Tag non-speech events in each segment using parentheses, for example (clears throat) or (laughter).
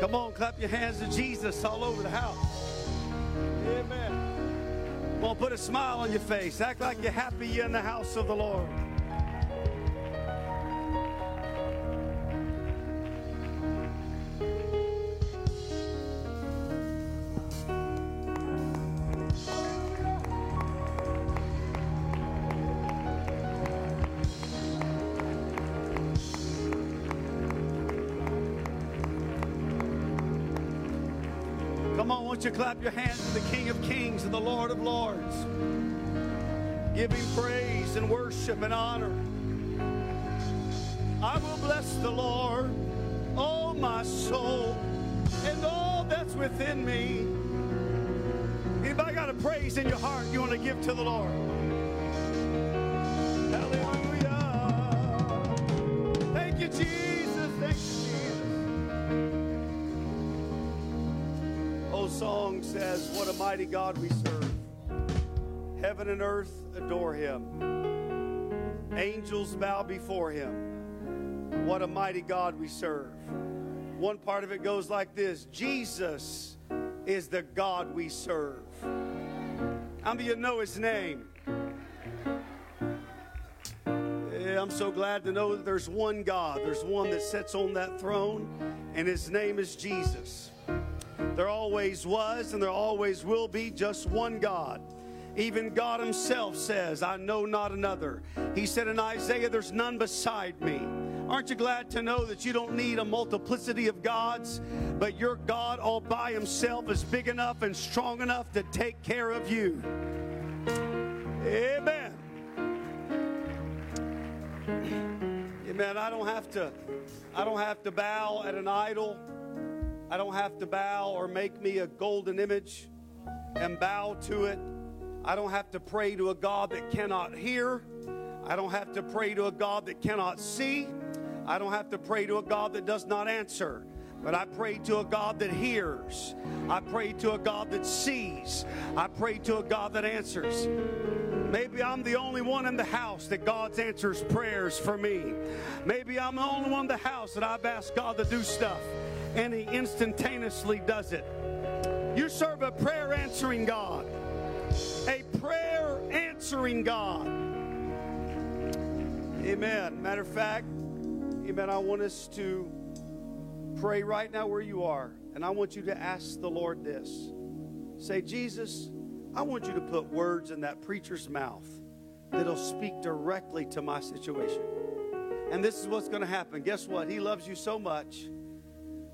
Come on, clap your hands to Jesus all over the house. Amen. Come on, put a smile on your face. Act like you're happy you're in the house of the Lord. Clap your hands to the King of Kings and the Lord of Lords? Give him praise and worship and honor. I will bless the Lord, oh my soul, and all that's within me. Anybody got a praise in your heart you want to give to the Lord? Mighty God we serve. Heaven and earth adore him. Angels bow before him. What a mighty God we serve. One part of it goes like this Jesus is the God we serve. How many of you know his name? Yeah, I'm so glad to know that there's one God. There's one that sits on that throne, and his name is Jesus. There always was and there always will be just one God. Even God Himself says, I know not another. He said in Isaiah, There's none beside me. Aren't you glad to know that you don't need a multiplicity of gods, but your God all by Himself is big enough and strong enough to take care of you? Amen. Amen. I don't have to I don't have to bow at an idol. I don't have to bow or make me a golden image and bow to it. I don't have to pray to a God that cannot hear. I don't have to pray to a God that cannot see. I don't have to pray to a God that does not answer. But I pray to a God that hears. I pray to a God that sees. I pray to a God that answers. Maybe I'm the only one in the house that God answers prayers for me. Maybe I'm the only one in the house that I've asked God to do stuff and He instantaneously does it. You serve a prayer answering God, a prayer answering God. Amen. Matter of fact, amen. I want us to pray right now where you are, and I want you to ask the Lord this. Say, Jesus, I want you to put words in that preacher's mouth that'll speak directly to my situation. And this is what's going to happen. Guess what? He loves you so much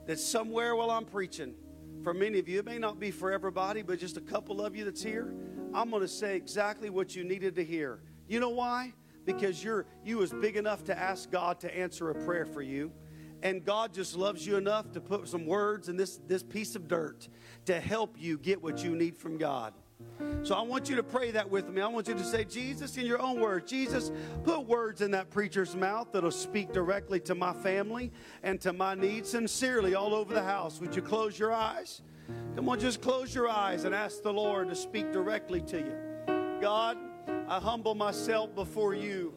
that somewhere while I'm preaching, for many of you, it may not be for everybody, but just a couple of you that's here, I'm going to say exactly what you needed to hear. You know why? Because you're you was big enough to ask God to answer a prayer for you. And God just loves you enough to put some words in this, this piece of dirt to help you get what you need from God. So I want you to pray that with me. I want you to say, Jesus, in your own words, Jesus, put words in that preacher's mouth that'll speak directly to my family and to my needs sincerely all over the house. Would you close your eyes? Come on, just close your eyes and ask the Lord to speak directly to you. God, I humble myself before you,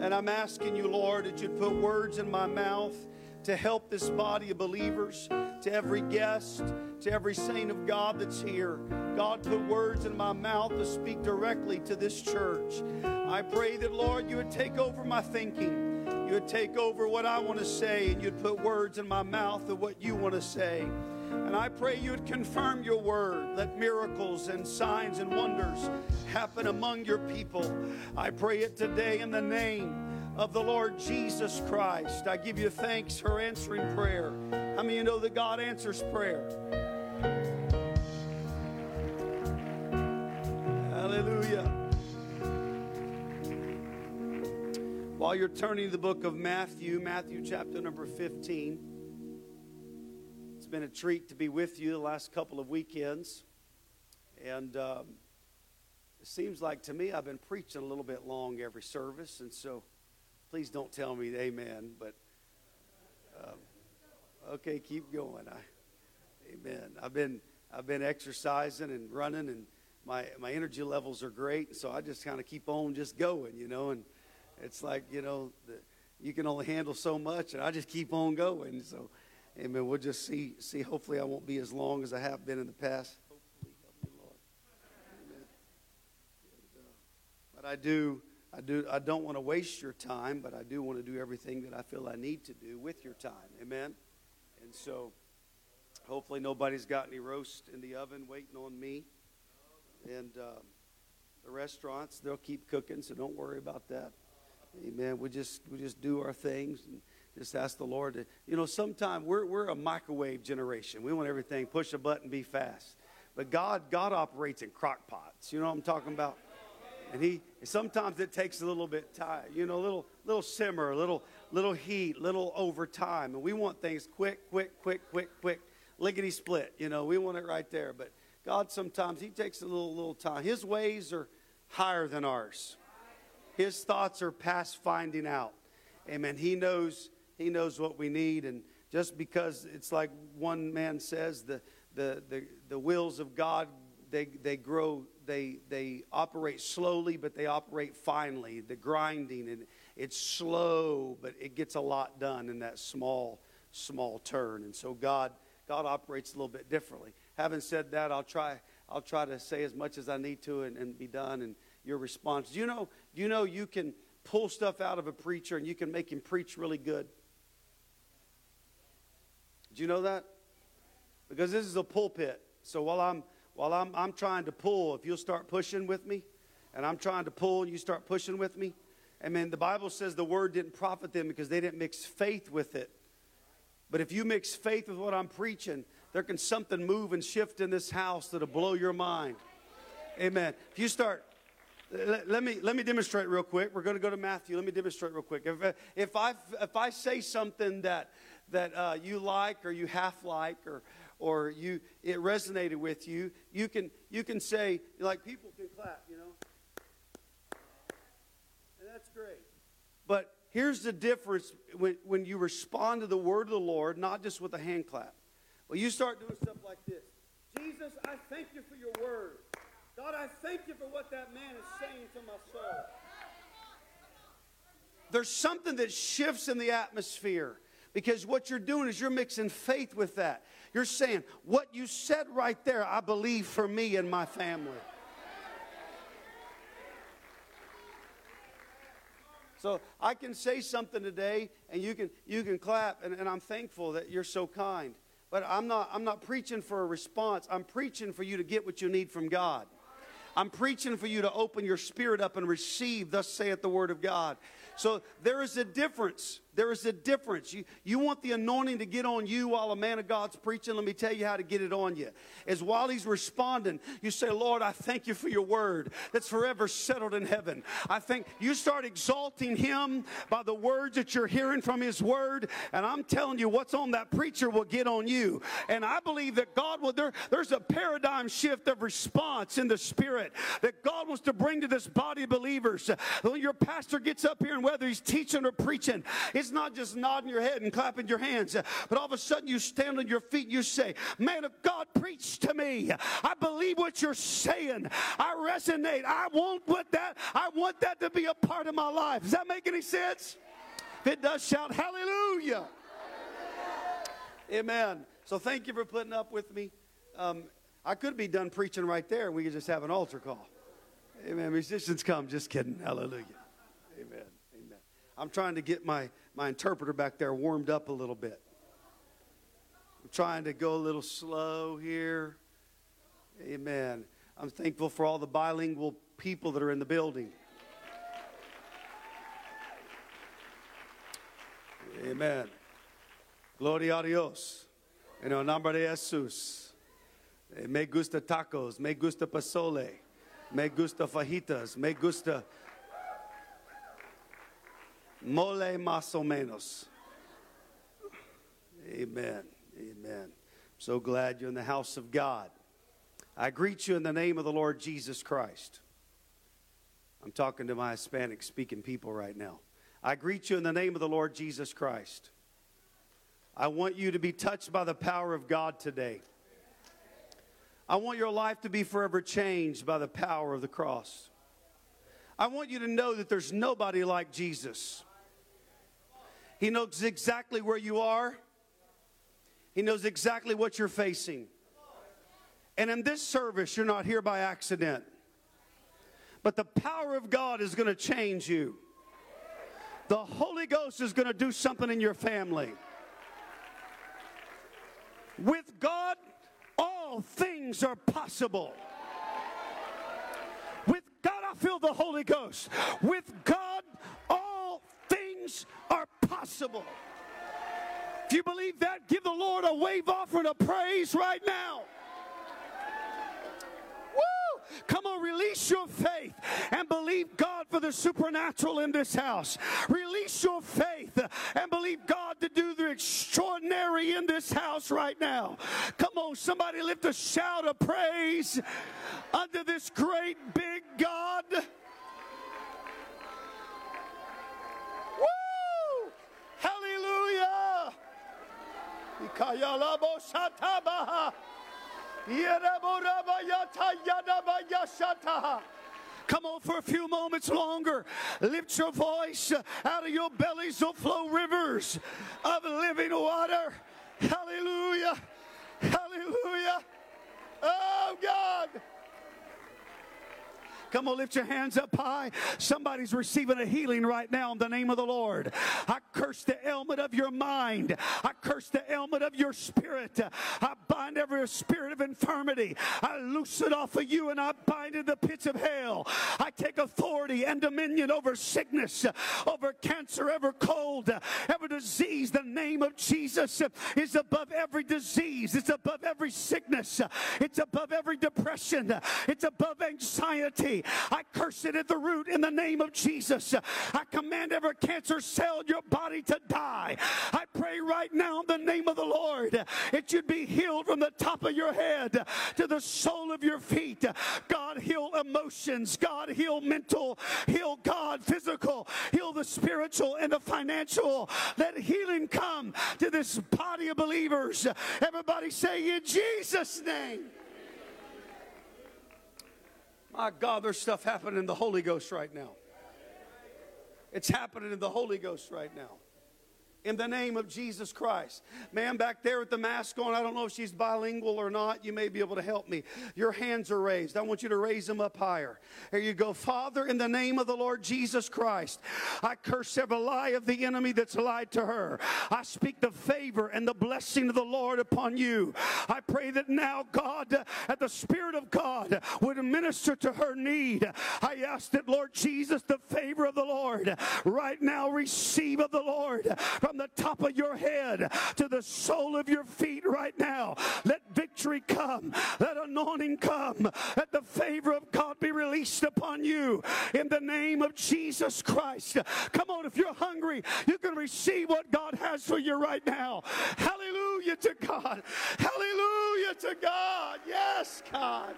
and I'm asking you, Lord, that you'd put words in my mouth to help this body of believers, to every guest, to every saint of God that's here. God, put words in my mouth to speak directly to this church. I pray that, Lord, you would take over my thinking. You would take over what I want to say, and you'd put words in my mouth of what you want to say. And I pray you would confirm your word. Let miracles and signs and wonders happen among your people. I pray it today in the name of the Lord Jesus Christ. I give you thanks for answering prayer. How many of you know that God answers prayer? Hallelujah. While you're turning the book of Matthew, Matthew chapter number 15, it's been a treat to be with you the last couple of weekends. And um, it seems like to me I've been preaching a little bit long every service, and so please don't tell me amen, but um, okay, keep going. I, amen. I've been I've been exercising and running, and my my energy levels are great, so I just kind of keep on just going, you know. And it's like you know, the, you can only handle so much, and I just keep on going. So, Amen. We'll just see. See. Hopefully, I won't be as long as I have been in the past. Hopefully, help me, Lord. Amen. And, uh, but I do. I do. I don't want to waste your time, but I do want to do everything that I feel I need to do with your time. Amen. And so, hopefully, nobody's got any roast in the oven waiting on me. And uh, the restaurants, they'll keep cooking, so don't worry about that. Amen. We just we just do our things and just ask the Lord to. You know, sometimes we're we're a microwave generation. We want everything push a button, be fast. But God God operates in crock pots. You know what I'm talking about? And he sometimes it takes a little bit time. You know, a little little simmer, a little little heat, little over time. And we want things quick, quick, quick, quick, quick, lickety split. You know, we want it right there. But God sometimes He takes a little little time. His ways are higher than ours. His thoughts are past finding out. Amen. He knows he knows what we need and just because it's like one man says the the the, the wills of God they they grow they they operate slowly but they operate finely the grinding and it's slow but it gets a lot done in that small small turn and so God God operates a little bit differently having said that I'll try I'll try to say as much as I need to and, and be done and your response. Do you know, do you know you can pull stuff out of a preacher and you can make him preach really good? Do you know that? Because this is a pulpit. So while I'm while I'm I'm trying to pull, if you'll start pushing with me, and I'm trying to pull and you start pushing with me, I mean the Bible says the word didn't profit them because they didn't mix faith with it. But if you mix faith with what I'm preaching, there can something move and shift in this house that'll blow your mind. Amen. If you start let, let, me let me demonstrate real quick. We're going to go to Matthew. Let me demonstrate real quick. If if I if I say something that that uh, you like or you half like or or you it resonated with you, you can you can say like people can clap, you know, and that's great. But here's the difference when when you respond to the word of the Lord, not just with a hand clap. Well, you start doing stuff like this. Jesus, I thank you for your word. God, I thank you for what that man is saying to my soul. There's something that shifts in the atmosphere because what you're doing is you're mixing faith with that. You're saying, What you said right there, I believe for me and my family. So I can say something today and you can, you can clap, and, and I'm thankful that you're so kind. But I'm not, I'm not preaching for a response. I'm preaching for you to get what you need from God. I'm preaching for you to open your spirit up and receive, thus saith the word of God. So there is a difference. There is a difference. You, you want the anointing to get on you while a man of God's preaching. Let me tell you how to get it on you. Is while he's responding, you say, Lord, I thank you for your word that's forever settled in heaven. I think you start exalting him by the words that you're hearing from his word. And I'm telling you, what's on that preacher will get on you. And I believe that God will, there, there's a paradigm shift of response in the spirit that God wants to bring to this body of believers. When your pastor gets up here and whether he's teaching or preaching, it's not just nodding your head and clapping your hands, but all of a sudden you stand on your feet you say, Man of God, preach to me. I believe what you're saying. I resonate. I want what that, I want that to be a part of my life. Does that make any sense? If it does, shout hallelujah. Amen. So thank you for putting up with me. Um, I could be done preaching right there and we could just have an altar call. Amen. Musicians come. Just kidding. Hallelujah. Amen. Amen. I'm trying to get my, my interpreter back there warmed up a little bit. I'm trying to go a little slow here. Amen. I'm thankful for all the bilingual people that are in the building. Amen. Gloria a Dios. En el nombre de Jesús. Eh, me gusta tacos. Me gusta pozole. Me gusta fajitas. Me gusta mole más o menos. Amen. Amen. I'm so glad you're in the house of God. I greet you in the name of the Lord Jesus Christ. I'm talking to my Hispanic speaking people right now. I greet you in the name of the Lord Jesus Christ. I want you to be touched by the power of God today. I want your life to be forever changed by the power of the cross. I want you to know that there's nobody like Jesus. He knows exactly where you are. He knows exactly what you're facing. And in this service, you're not here by accident. But the power of God is going to change you. The Holy Ghost is going to do something in your family. With God, all things are possible. With God, I feel the Holy Ghost. With God, all things possible. If you believe that, give the Lord a wave offering of praise right now. Come on, release your faith and believe God for the supernatural in this house. Release your faith and believe God to do the extraordinary in this house right now. Come on, somebody lift a shout of praise unto this great big God. Hallelujah! Come on for a few moments longer. Lift your voice. Out of your bellies will flow rivers of living water. Hallelujah. Hallelujah. Oh, God. Come on, lift your hands up high. Somebody's receiving a healing right now in the name of the Lord. I curse the ailment of your mind. I curse the ailment of your spirit. I bind every spirit of infirmity. I loose it off of you and I bind it in the pits of hell. I take authority and dominion over sickness, over cancer, every cold, every disease. The name of Jesus is above every disease. It's above every sickness. It's above every depression. It's above anxiety. I curse it at the root in the name of Jesus. I command every cancer cell in your body to die. I pray right now in the name of the Lord, it should be healed from the top of your head to the sole of your feet. God, heal emotions. God, heal mental. Heal God, physical. Heal the spiritual and the financial. Let healing come to this body of believers. Everybody say, in Jesus' name. My God, there's stuff happening in the Holy Ghost right now. It's happening in the Holy Ghost right now in the name of Jesus Christ. Man back there with the mask on, I don't know if she's bilingual or not. You may be able to help me. Your hands are raised. I want you to raise them up higher. There you go. Father, in the name of the Lord Jesus Christ, I curse every lie of the enemy that's lied to her. I speak the favor and the blessing of the Lord upon you. I pray that now, God, that the Spirit of God would minister to her need. I ask that, Lord Jesus, the favor of the Lord right now receive of the Lord from the top of your head to the sole of your feet right now. Let victory come. Let anointing come. Let the favor of God be released upon you in the name of Jesus Christ. Come on, if you're hungry, you can receive what God has for you right now. Hallelujah to God. Hallelujah to God. Yes, God.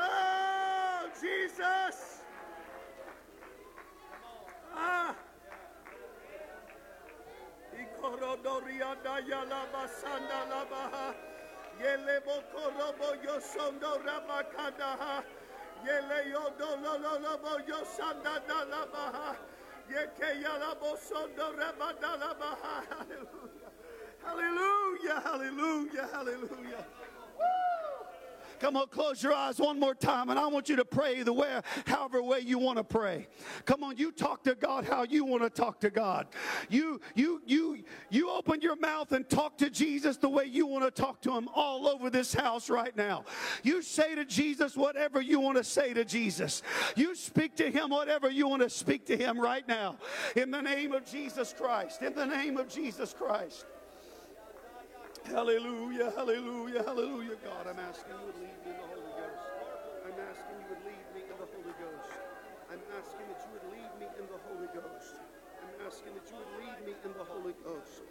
Oh, Jesus. Ah. Hallelujah. Hallelujah. Hallelujah. Hallelujah Come on, close your eyes one more time, and I want you to pray the way, however way you want to pray. Come on, you talk to God how you want to talk to God. You, you, you, you open your mouth and talk to Jesus the way you want to talk to Him all over this house right now. You say to Jesus whatever you want to say to Jesus. You speak to Him whatever you want to speak to Him right now. In the name of Jesus Christ. In the name of Jesus Christ. Hallelujah, hallelujah, hallelujah. God, I'm asking you to lead me in the Holy Ghost. I'm asking you would lead me in the Holy Ghost. I'm asking that you would lead me in the Holy Ghost. I'm asking that you would lead me in the Holy Ghost.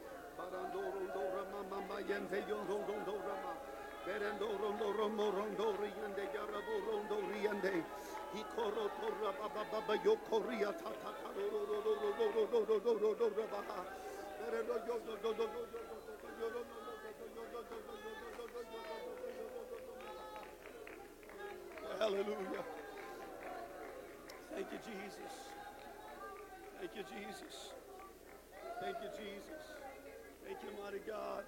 (laughs) Hallelujah. Thank you, Jesus. Thank you, Jesus. Thank you, Jesus. Thank you, mighty God.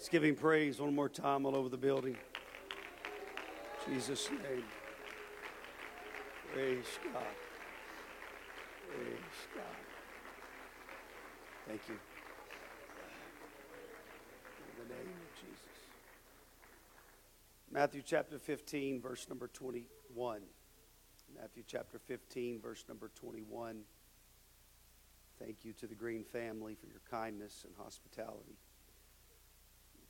Let's give him praise one more time all over the building. Jesus' name. Praise God. Praise God. Thank you. In the name of Jesus. Matthew chapter 15, verse number 21. Matthew chapter 15, verse number 21. Thank you to the Green family for your kindness and hospitality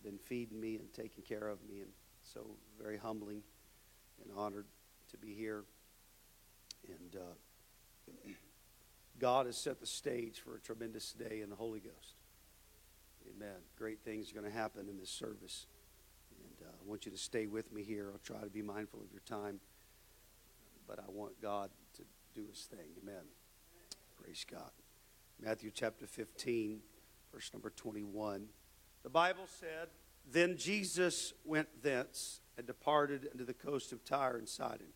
been feeding me and taking care of me, and so very humbling and honored to be here. And uh, (clears throat) God has set the stage for a tremendous day in the Holy Ghost. Amen. Great things are going to happen in this service. And uh, I want you to stay with me here. I'll try to be mindful of your time. But I want God to do his thing. Amen. Praise God. Matthew chapter 15, verse number 21. The Bible said, Then Jesus went thence and departed into the coast of Tyre and Sidon.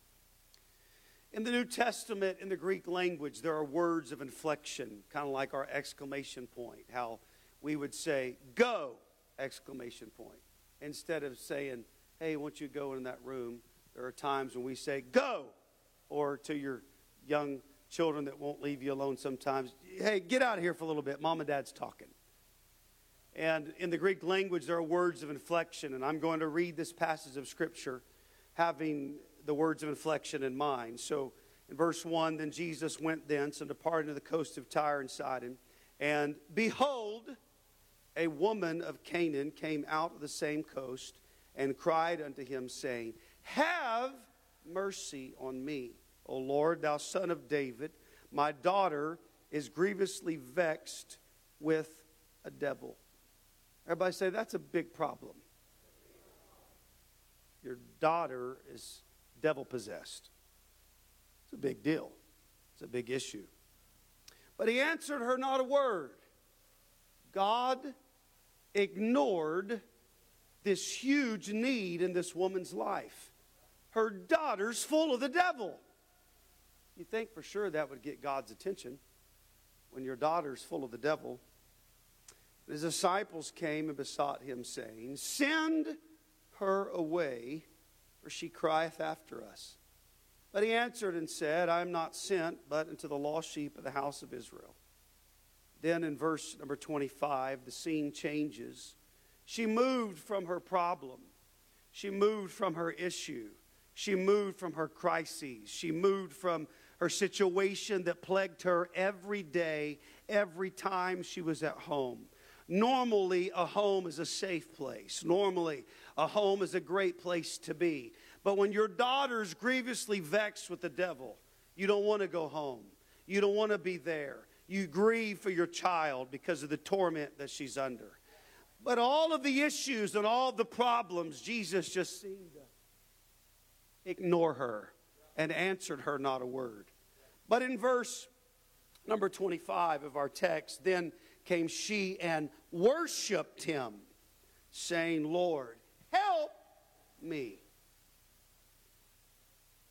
In the New Testament, in the Greek language, there are words of inflection, kind of like our exclamation point, how we would say, Go! Exclamation point. Instead of saying, Hey, won't you go in that room, there are times when we say, Go! Or to your young children that won't leave you alone sometimes, Hey, get out of here for a little bit. Mom and dad's talking. And in the Greek language, there are words of inflection. And I'm going to read this passage of Scripture having the words of inflection in mind. So in verse 1, then Jesus went thence and departed to the coast of Tyre and Sidon. And behold, a woman of Canaan came out of the same coast and cried unto him, saying, Have mercy on me, O Lord, thou son of David. My daughter is grievously vexed with a devil. Everybody say that's a big problem. Your daughter is devil possessed. It's a big deal, it's a big issue. But he answered her not a word. God ignored this huge need in this woman's life. Her daughter's full of the devil. You think for sure that would get God's attention when your daughter's full of the devil. His disciples came and besought him, saying, Send her away, for she crieth after us. But he answered and said, I am not sent but unto the lost sheep of the house of Israel. Then in verse number 25, the scene changes. She moved from her problem. She moved from her issue. She moved from her crises. She moved from her situation that plagued her every day, every time she was at home. Normally, a home is a safe place. Normally, a home is a great place to be. But when your daughter's grievously vexed with the devil, you don't want to go home. You don't want to be there. You grieve for your child because of the torment that she's under. But all of the issues and all the problems, Jesus just seemed to ignore her and answered her not a word. But in verse number 25 of our text, then came she and worshiped him, saying, Lord, help me.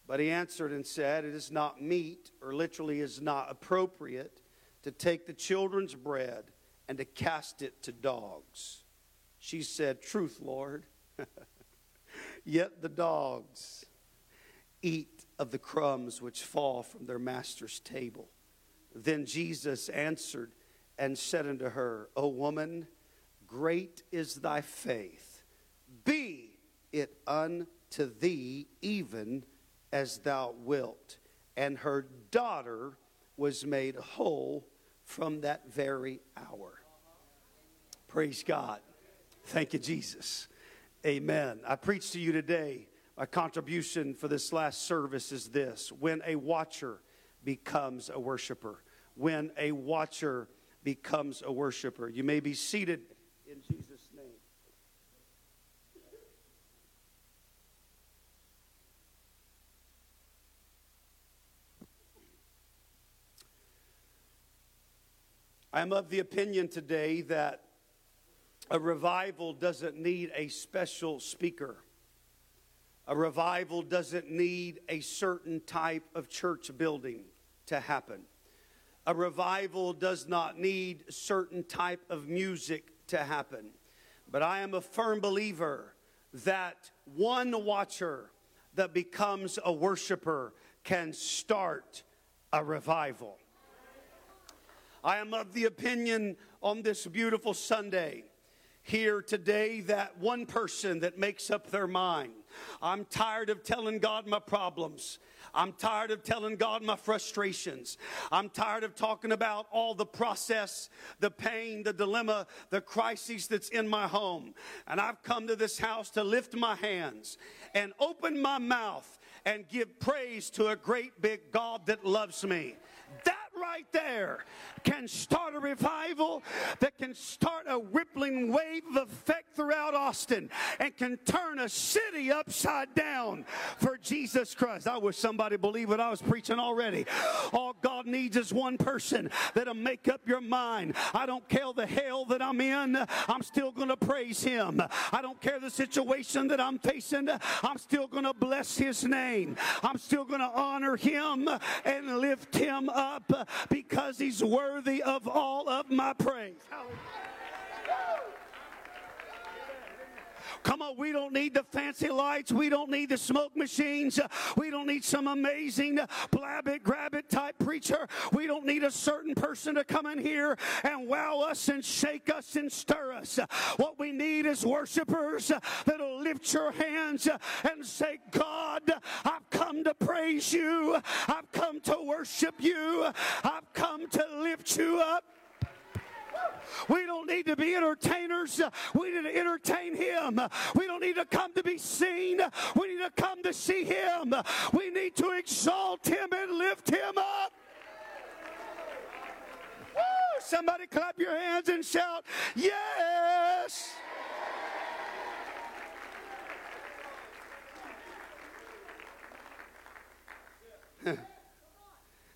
But he answered and said, It is not meet, or literally is not appropriate, to take the children's bread and to cast it to dogs. She said, Truth, Lord. (laughs) Yet the dogs eat of the crumbs which fall from their master's table. Then Jesus answered and said unto her, O woman, great is thy faith. Be it unto thee even as thou wilt. And her daughter was made whole from that very hour. Praise God. Thank you, Jesus. Amen. I preach to you today. My contribution for this last service is this when a watcher becomes a worshiper, when a watcher becomes a worshiper. You may be seated in Jesus' name. I am of the opinion today that a revival doesn't need a special speaker. A revival doesn't need a certain type of church building to happen. A revival does not need certain type of music to happen. But I am a firm believer that one watcher that becomes a worshiper can start a revival. I am of the opinion on this beautiful Sunday here today that one person that makes up their mind. I'm tired of telling God my problems. I'm tired of telling God my frustrations. I'm tired of talking about all the process, the pain, the dilemma, the crises that's in my home. And I've come to this house to lift my hands and open my mouth and give praise to a great big God that loves me. That right there can start a revival that start a rippling wave of effect throughout Austin and can turn a city upside down for Jesus Christ. I wish somebody believed what I was preaching already. All God needs is one person that'll make up your mind. I don't care the hell that I'm in, I'm still going to praise Him. I don't care the situation that I'm facing, I'm still going to bless His name. I'm still going to honor Him and lift Him up because He's worthy of all of my praise. Hallelujah. Come on, we don't need the fancy lights. We don't need the smoke machines. We don't need some amazing blab it, grab it type preacher. We don't need a certain person to come in here and wow us and shake us and stir us. What we need is worshipers that'll lift your hands and say, God, I've come to praise you. I've come to worship you. I've come to lift you up. We don't need to be entertainers. We need to entertain Him. We don't need to come to be seen. We need to come to see Him. We need to exalt Him and lift Him up. Woo! Somebody clap your hands and shout, Yes!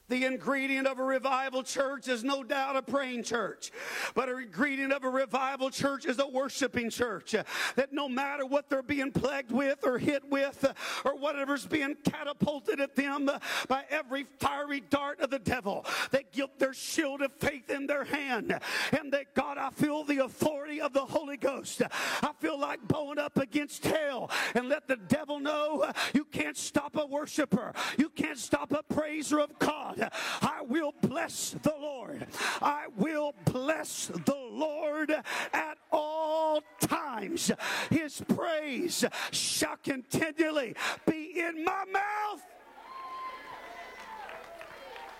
The ingredient of a revival church is no doubt a praying church, but an ingredient of a revival church is a worshiping church. That no matter what they're being plagued with or hit with or whatever's being catapulted at them by every fiery dart of the devil, they get their shield of faith in their hand. And that God, I feel the authority of the Holy Ghost. I feel like bowing up against hell and let the devil know you can't stop a worshiper, you can't stop a praiser of God. I will bless the Lord. I will bless the Lord at all times. His praise shall continually be in my mouth.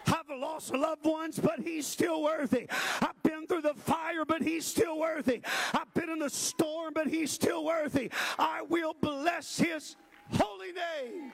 I've lost loved ones, but he's still worthy. I've been through the fire, but he's still worthy. I've been in the storm, but he's still worthy. I will bless his holy name.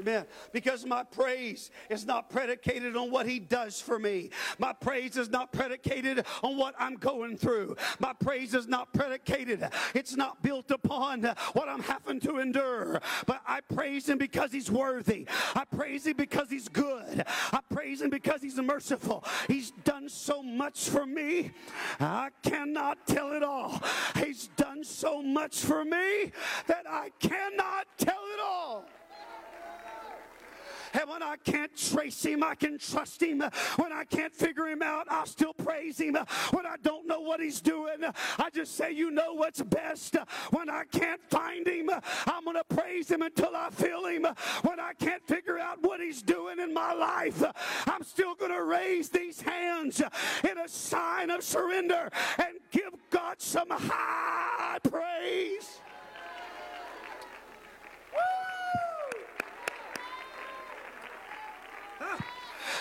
Amen. Because my praise is not predicated on what he does for me. My praise is not predicated on what I'm going through. My praise is not predicated. It's not built upon what I'm having to endure. But I praise him because he's worthy. I praise him because he's good. I praise him because he's merciful. He's done so much for me. I cannot tell it all. He's done so much for me that I cannot tell it all. And when I can't trace him, I can trust him. When I can't figure him out, I'll still praise him. When I don't know what he's doing, I just say, You know what's best. When I can't find him, I'm going to praise him until I feel him. When I can't figure out what he's doing in my life, I'm still going to raise these hands in a sign of surrender and give God some high praise.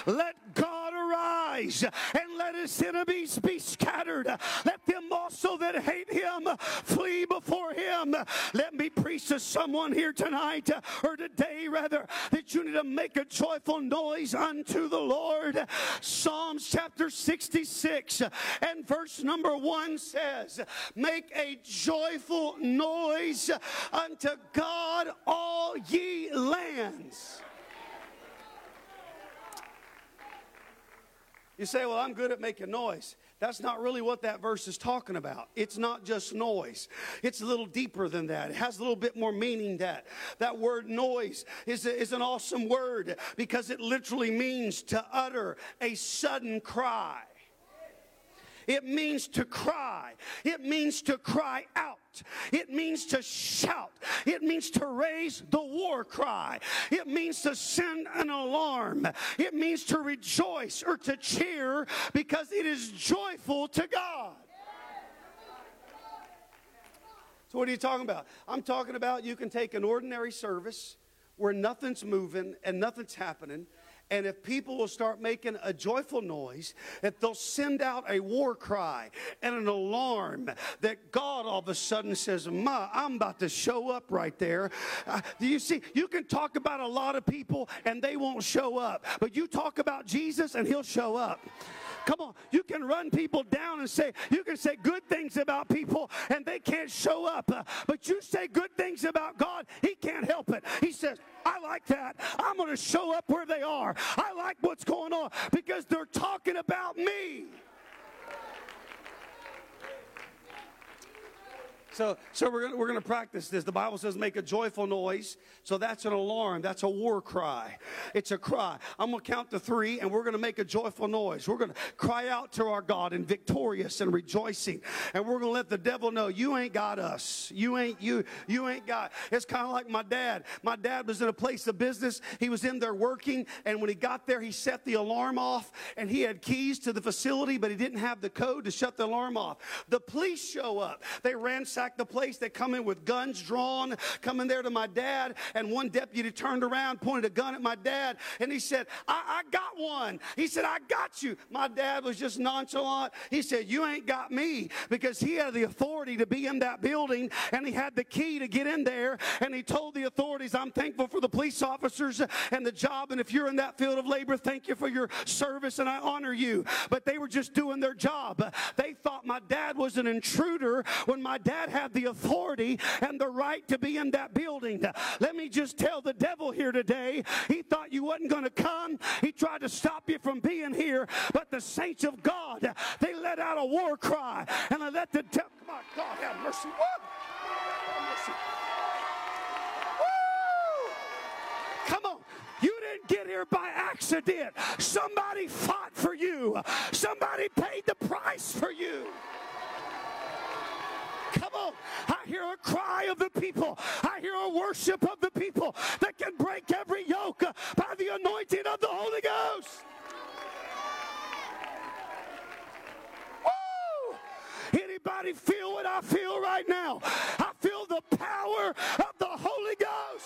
Let God arise and let his enemies be scattered. Let them also that hate him flee before him. Let me preach to someone here tonight, or today rather, that you need to make a joyful noise unto the Lord. Psalms chapter 66 and verse number 1 says, Make a joyful noise unto God, all ye lands. You say, Well, I'm good at making noise. That's not really what that verse is talking about. It's not just noise. It's a little deeper than that. It has a little bit more meaning that. That word noise is, a, is an awesome word because it literally means to utter a sudden cry. It means to cry. It means to cry out. It means to shout. It means to raise the war cry. It means to send an alarm. It means to rejoice or to cheer because it is joyful to God. So, what are you talking about? I'm talking about you can take an ordinary service where nothing's moving and nothing's happening and if people will start making a joyful noise, that they'll send out a war cry and an alarm that God all of a sudden says, Ma, I'm about to show up right there. Uh, do you see? You can talk about a lot of people and they won't show up, but you talk about Jesus and he'll show up. Come on, you can run people down and say, you can say good things about people and they can't show up. Uh, but you say good things about God, He can't help it. He says, I like that. I'm going to show up where they are. I like what's going on because they're talking about me. So, so we're gonna, we're gonna practice this. The Bible says make a joyful noise. So that's an alarm. That's a war cry. It's a cry. I'm gonna count to three, and we're gonna make a joyful noise. We're gonna cry out to our God in victorious and rejoicing, and we're gonna let the devil know you ain't got us. You ain't you. You ain't got. It's kind of like my dad. My dad was in a place of business. He was in there working, and when he got there, he set the alarm off, and he had keys to the facility, but he didn't have the code to shut the alarm off. The police show up. They ransack ransacked the place. They come in with guns drawn, coming there to my dad. And one deputy turned around, pointed a gun at my dad, and he said, I, I got one. He said, I got you. My dad was just nonchalant. He said, You ain't got me because he had the authority to be in that building and he had the key to get in there. And he told the authorities, I'm thankful for the police officers and the job. And if you're in that field of labor, thank you for your service and I honor you. But they were just doing their job. They thought my dad was an intruder when my dad had the authority and the right to be in that building. Let me just tell the devil here today, he thought you wasn't going to come. He tried to stop you from being here, but the saints of God, they let out a war cry and they let the devil, on, God have mercy. Woo! Have mercy. Come on. You didn't get here by accident. Somebody fought for you. Somebody paid the price for you. Come on. I hear a cry of the people. I hear a worship of the people that can break every yoke by the anointing of the Holy Ghost. Woo! Anybody feel what I feel right now? I feel the power of the Holy Ghost.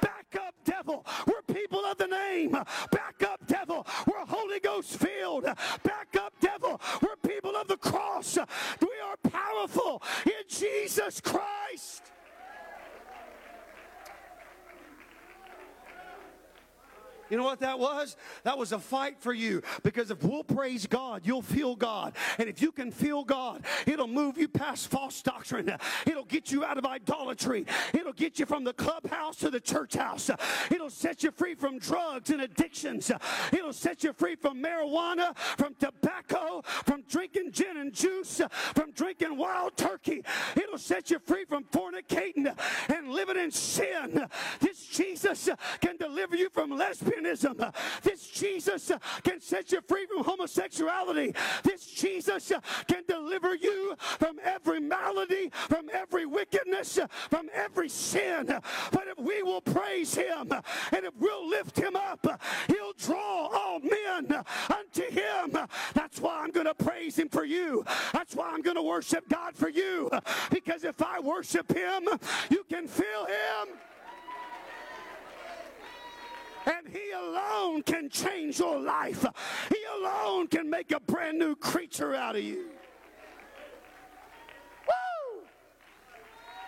Back up, devil. We're people of the name. Back up, devil. We're Holy Ghost filled. Back up, devil. We're of the cross. We are powerful in Jesus Christ. You know what that was? That was a fight for you because if we'll praise God, you'll feel God. And if you can feel God, it'll move you past false doctrine. It'll get you out of idolatry. It'll get you from the clubhouse to the church house. It'll set you free from drugs and addictions. It'll set you free from marijuana, from tobacco, from drinking gin and juice, from drinking wild turkey. It'll set you free from fornicating and living in sin. This Jesus can deliver you from This Jesus can set you free from homosexuality. This Jesus can deliver you from every malady, from every wickedness, from every sin. But if we will praise him and if we'll lift him up, he'll draw all men unto him. That's why I'm going to praise him for you. That's why I'm going to worship God for you. Because if I worship him, you can feel him. And He alone can change your life. He alone can make a brand new creature out of you.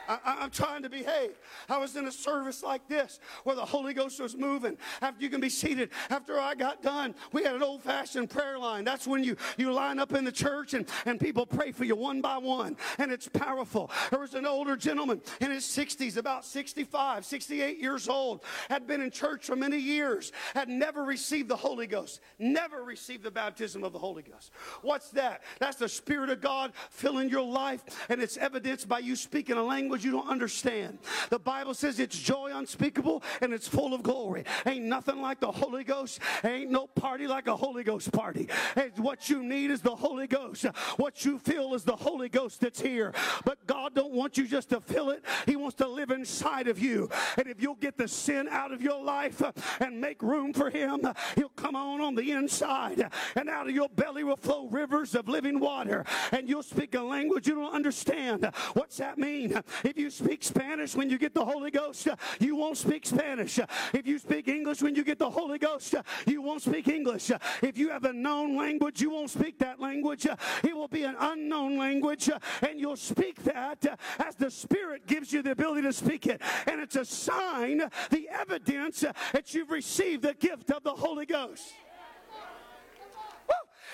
I, am trying to behave. I was in a service like this where the Holy Ghost was moving. After you can be seated. After I got done, we had an old fashioned prayer line. That's when you, you line up in the church and, and people pray for you one by one. And it's powerful. There was an older gentleman in his 60s, about 65, 68 years old, had been in church for many years, had never received the Holy Ghost, never received the baptism of the Holy Ghost. What's that? That's the Spirit of God filling your life, and it's evidenced by you speaking a language you don't understand. The Bible says it's joy unspeakable and it's full of glory. Ain't nothing like the Holy Ghost. Ain't no party like a Holy Ghost party. And what you need is the Holy Ghost. What you feel is the Holy Ghost that's here. But God don't want you just to feel it. He wants to live inside of you. And if you'll get the sin out of your life and make room for him, he'll come on on the inside and out of your belly will flow rivers of living water and you'll speak a language you don't understand. What's that mean? If you speak Spanish when you get the Holy Ghost, uh, you won't speak Spanish. Uh, if you speak English when you get the Holy Ghost, uh, you won't speak English. If you have a known language, you won't speak that language. It will be an unknown language, and you'll speak that as the Spirit gives you the ability to speak it. And it's a sign, the evidence that you've received the gift of the Holy Ghost.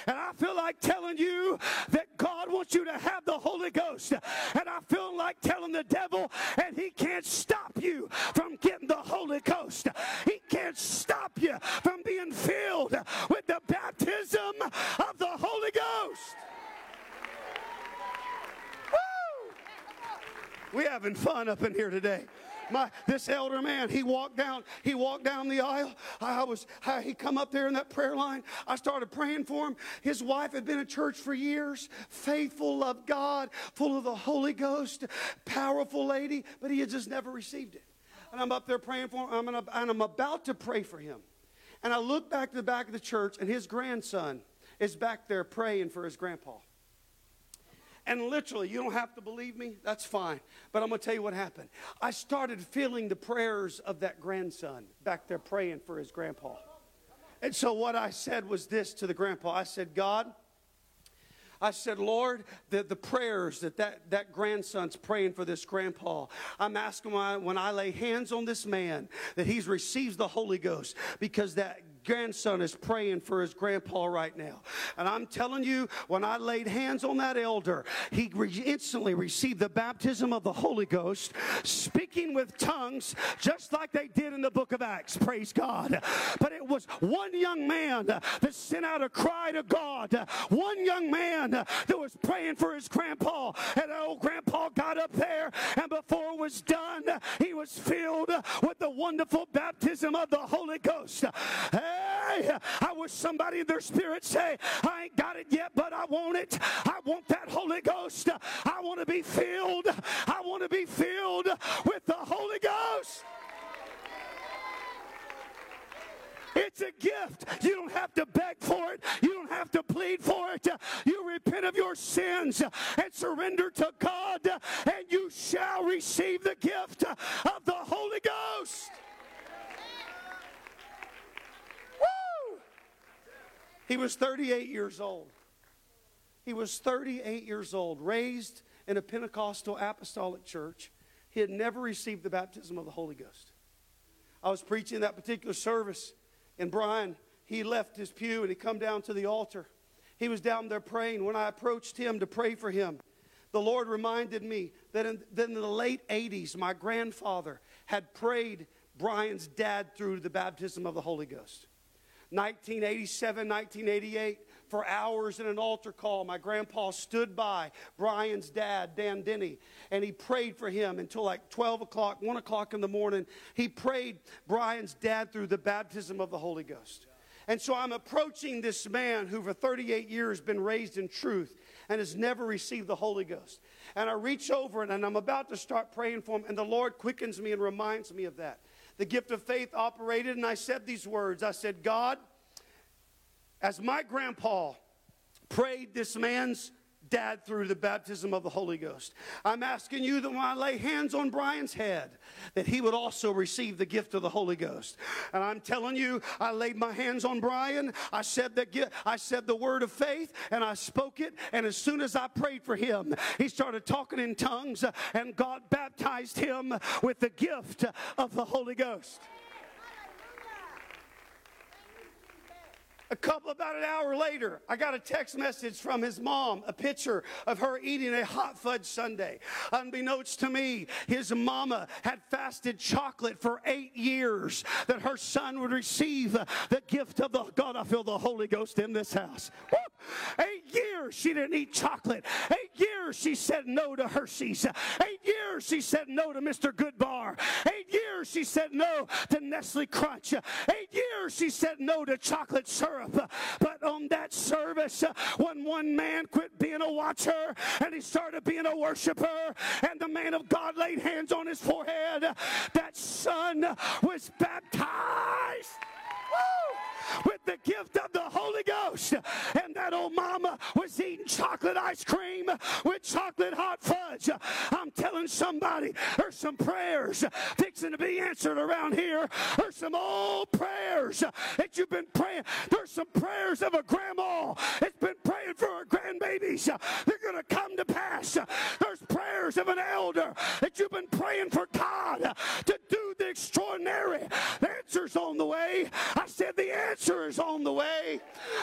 And I feel like telling you that God wants you to have the Holy Ghost. And I feel like telling the devil, and he can't stop you from getting the Holy Ghost. He can't stop you from being filled with the baptism of the Holy Ghost. Woo! We having fun up in here today my this elder man, he walked down, he walked down the aisle. I was I, he come up there in that prayer line. I started praying for him. His wife had been in church for years, faithful of God, full of the Holy Ghost, powerful lady, but he had just never received it. And I'm up there praying for him, and I'm about to pray for him. And I look back to the back of the church, and his grandson is back there praying for his grandpa. And literally, you don't have to believe me, that's fine. But I'm going to tell you what happened. I started feeling the prayers of that grandson back there praying for his grandpa. And so, what I said was this to the grandpa I said, God, I said, Lord, the, the prayers that, that that grandson's praying for this grandpa, I'm asking I, when I lay hands on this man that he's received the Holy Ghost because that grandson is praying for his grandpa right now. And I'm telling you, when I laid hands on that elder, he re- instantly received the baptism of the Holy Ghost, speaking with tongues, just like they did in the book of Acts. Praise God. But it was one young man that sent out a cry to God, one young man that was praying for his grandpa. And old grandpa got up there, and before it was done, he was filled with the wonderful baptism of the Holy Ghost. Hey, I wish somebody in their spirit say, I ain't got it yet, but I want it. I want that Holy Ghost. I want to be filled. I want to be filled with the Holy Ghost. It's a gift. You don't have to beg for it. You don't have to plead for it. You repent of your sins and surrender to God, and you shall receive the gift of the Holy Ghost. He was 38 years old. He was 38 years old, raised in a Pentecostal apostolic church. He had never received the baptism of the Holy Ghost. I was preaching that particular service, And Brian, he left his pew and he come down to the altar. He was down there praying. When I approached him to pray for him, the Lord reminded me that in, that in the late 80s, my grandfather had prayed Brian's dad through the baptism of the Holy Ghost. 1987, 1988, for hours in an altar call, my grandpa stood by Brian's dad, Dan Denny, and he prayed for him until like 12 o'clock, 1 o'clock in the morning. He prayed Brian's dad through the baptism of the Holy Ghost. And so I'm approaching this man who for 38 years been raised in truth and has never received the Holy Ghost. And I reach over and I'm about to start praying for him, and the Lord quickens me and reminds me of that. The gift of faith operated, and I said these words. I said, God, as my grandpa prayed this man's dad through the baptism of the Holy Ghost. I'm asking you that when I lay hands on Brian's head, that he would also receive the gift of the Holy Ghost. And I'm telling you, I laid my hands on Brian. I said that I said the word of faith, and I spoke it. And as soon as I prayed for him, he started talking in tongues, and God baptized him with the gift of the Holy Ghost. A couple, about an hour later, I got a text message from his mom, a picture of her eating a hot fudge sundae. Unbeknownst to me, his mama had fasted chocolate for eight years that her son would receive the gift of the God. I feel the Holy Ghost in this house. Woo! Eight years she didn't eat chocolate. Eight years she said no to Hershey's. Eight years she said no to Mr. Goodbar. Eight years she said no to Nestle Crunch. Eight years she said no to chocolate syrup. But on that service, when one man quit being a watcher and he started being a worshiper, and the man of God laid hands on his forehead, that son was baptized. Woo! With the gift of the Holy Ghost. And that old mama was eating chocolate ice cream with chocolate hot fudge. I'm telling somebody there's some prayers fixing to be answered around here. There's some old prayers that you've been praying. There's some prayers of a grandma that's been praying for her grandbabies. They're going to come to pass. There's prayers of an elder that you've been praying for God to do the extraordinary. The answer's on the way. I said the answer is on the way.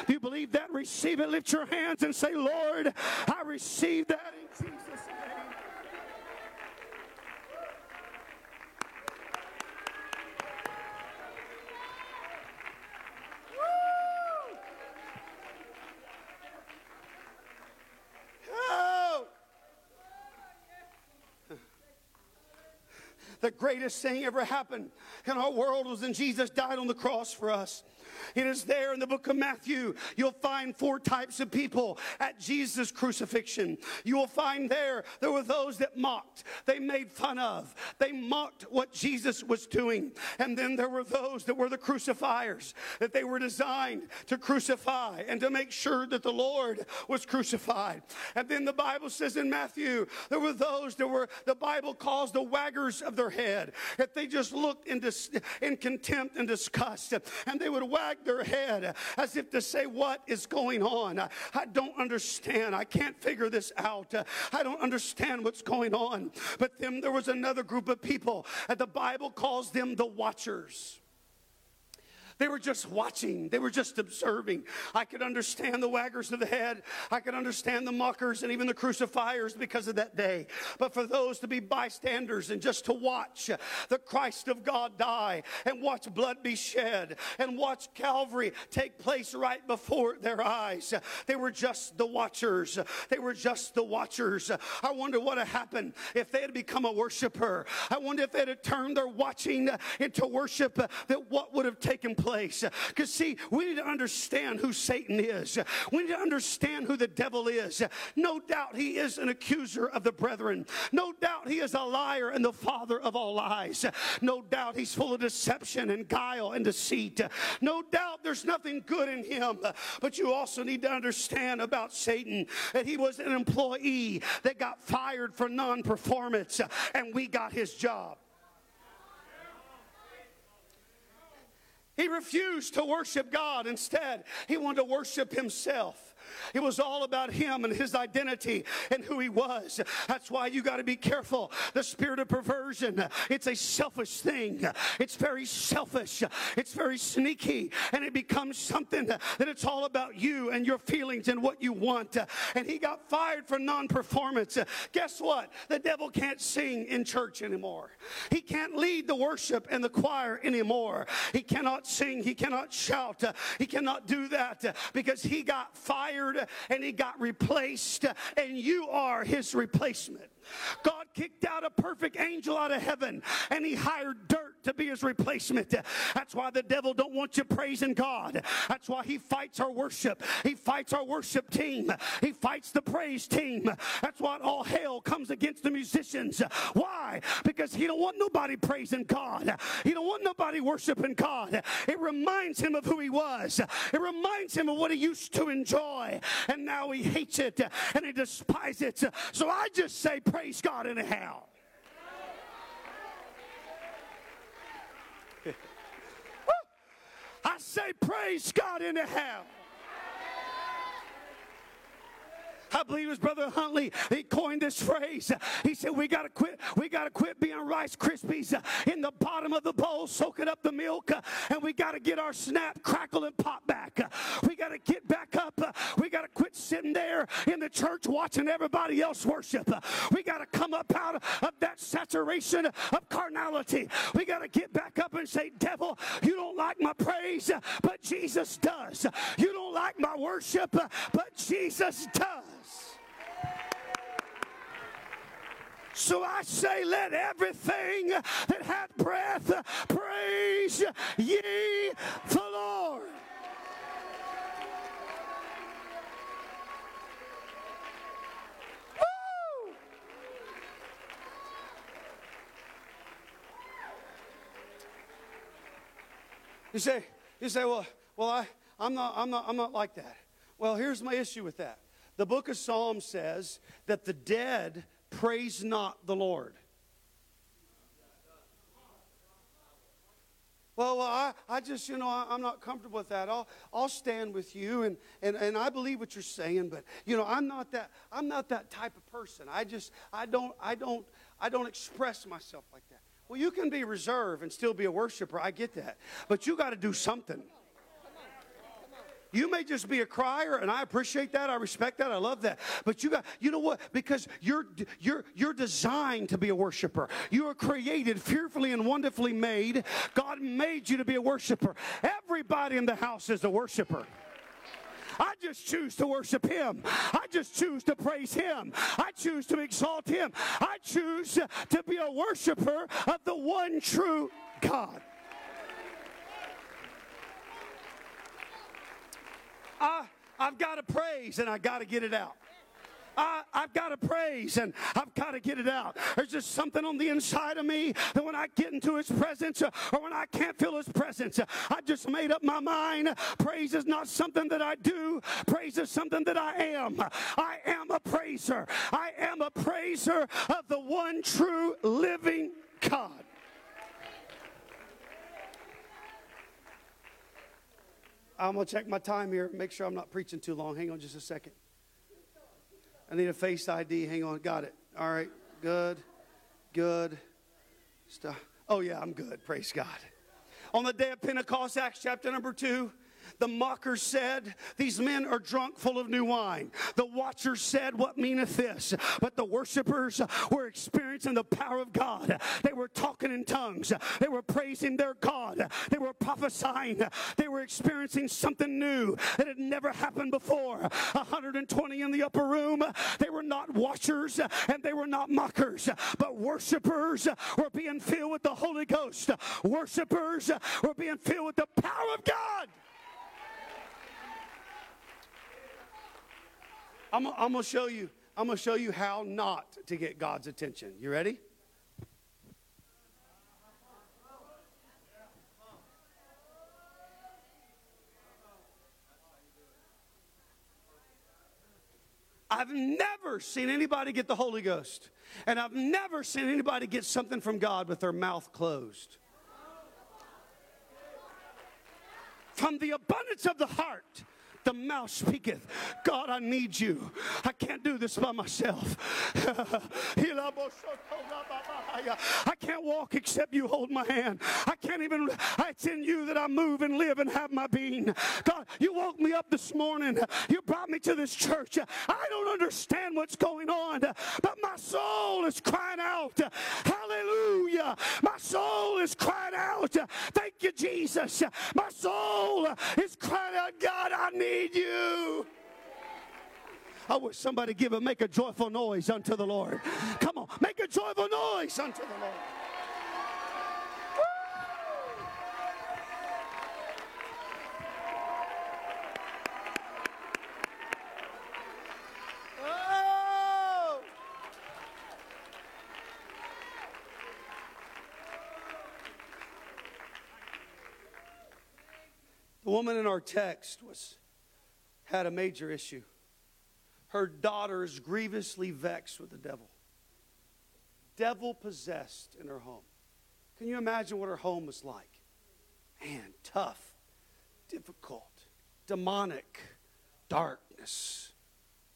Do you believe that? Receive it. Lift your hands and say, Lord, I receive that in Jesus' name. the greatest thing ever happened in our world was when Jesus died on the cross for us. It is there in the book of Matthew. You'll find four types of people at Jesus' crucifixion. You will find there there were those that mocked, they made fun of, they mocked what Jesus was doing. And then there were those that were the crucifiers, that they were designed to crucify and to make sure that the Lord was crucified. And then the Bible says in Matthew, there were those that were, the Bible calls the waggers of their head, that they just looked in, dis, in contempt and disgust, and they would wag their head as if to say, What is going on? I don't understand. I can't figure this out. I don't understand what's going on. But then there was another group of people, and the Bible calls them the watchers. They were just watching, they were just observing. I could understand the waggers of the head, I could understand the mockers and even the crucifiers because of that day. But for those to be bystanders and just to watch the Christ of God die and watch blood be shed and watch Calvary take place right before their eyes, they were just the watchers. They were just the watchers. I wonder what had happened if they had become a worshiper. I wonder if they had turned their watching into worship, that what would have taken place place. Because, see, we need to understand who Satan is, we need to understand who the devil is. No doubt he is an accuser of the brethren, no doubt he is a liar and the father of all lies. No doubt he's full of deception and guile and deceit. No doubt there's nothing good in him. But you also need to understand about Satan that he was an employee that got fired for non performance, and we got his job. He refused to worship God. Instead, he wanted to worship himself. It was all about him and his identity and who he was. That's why you got to be careful. The spirit of perversion, it's a selfish thing. It's very selfish. It's very sneaky. And it becomes something that it's all about you and your feelings and what you want. And he got fired for non performance. Guess what? The devil can't sing in church anymore. He can't lead the worship and the choir anymore. He cannot sing. He cannot shout. He cannot do that because he got fired and he got replaced, and you are his replacement. God kicked out a perfect angel out of heaven and he hired dirt to be his replacement. That's why the devil don't want you praising God. That's why he fights our worship. He fights our worship team. He fights the praise team. That's why all hell comes against the musicians. Why? Because he don't want nobody praising God. He don't want nobody worshiping God. It reminds him of who he was. It reminds him of what he used to enjoy. And now he hates it and he despises it. So I just say praise God in the hell. I say, praise God in hell. I believe it was Brother Huntley. He coined this phrase. He said, "We got to quit. We got to quit being Rice Krispies in the bottom of the bowl, soaking up the milk, and we got to get our snap, crackle, and pop back. We got to get back up. We got to quit sitting there in the church watching everybody else worship. We got to come up out of that saturation of carnality. We got to get back up and say, "Devil, you don't like my praise, but Jesus does. You don't like my worship, but Jesus does." So I say, let everything that hath breath praise ye the Lord. You say, you say, well, well, I, I'm not, I'm not, I'm not like that. Well, here's my issue with that. The book of Psalms says that the dead praise not the Lord. Well, I, I just, you know, I, am not comfortable with that. I'll, I'll stand with you, and, and, and I believe what you're saying, but, you know, I'm not that, I'm not that type of person. I just, I don't, I don't, I don't express myself like that. Well, you can be reserved and still be a worshiper. I get that. But you got to do something. You may just be a crier, and I appreciate that. I respect that. I love that. But you got, you know what? Because you're you're you're designed to be a worshiper. You are created fearfully and wonderfully made. God made you to be a worshiper. Everybody in the house is a worshiper. I just choose to worship Him. I just choose to praise Him. I choose to exalt Him. I choose to be a worshiper of the one true God. I, I've got to praise and I've got to get it out. I, have got to praise and I've got to get it out. There's just something on the inside of me that when I get into His presence uh, or when I can't feel His presence, uh, I just made up my mind. Praise is not something that I do, praise is something that I am. I am a praiser. I am a praiser of the one true living God. I'm going to check my time here, make sure I'm not preaching too long. Hang on just a second. I need a face ID. Hang on. Got it. All right. Good. Good. Stuff. Oh, yeah, I'm good. Praise God. On the day of Pentecost, Acts chapter number 2, the mockers said, These men are drunk full of new wine. The watchers said, What meaneth this? But the worshipers were experiencing the power of God. They were talking in tongues. They were praising their God. They were prophesying. They were experiencing something new that had never happened before. 120 in the upper room. They were not watchers and they were not mockers, but worshipers were being filled with the Holy Ghost. Worshipers were being filled with the power of God. I'm, I'm going to show you. I'm going to show you how not to get God's attention. You ready? I've never seen anybody get the Holy Ghost. And I've never seen anybody get something from God with their mouth closed. From the abundance of the heart, the mouth speaketh. God, I need you. I can't do this by myself. (laughs) I can't walk except you hold my hand. I can't even, it's in you that I move and live and have my being. God, you woke me up this morning. You brought me to this church. I don't understand what's going on, but my soul is crying out. Hallelujah. My soul is crying out. Thank you, Jesus. My soul is crying out, God, I need you. I wish somebody give a make a joyful noise unto the Lord. Come on, make a joyful noise unto the Lord. The woman in our text was had a major issue her daughter is grievously vexed with the devil. Devil possessed in her home. Can you imagine what her home was like? Man, tough, difficult, demonic, darkness,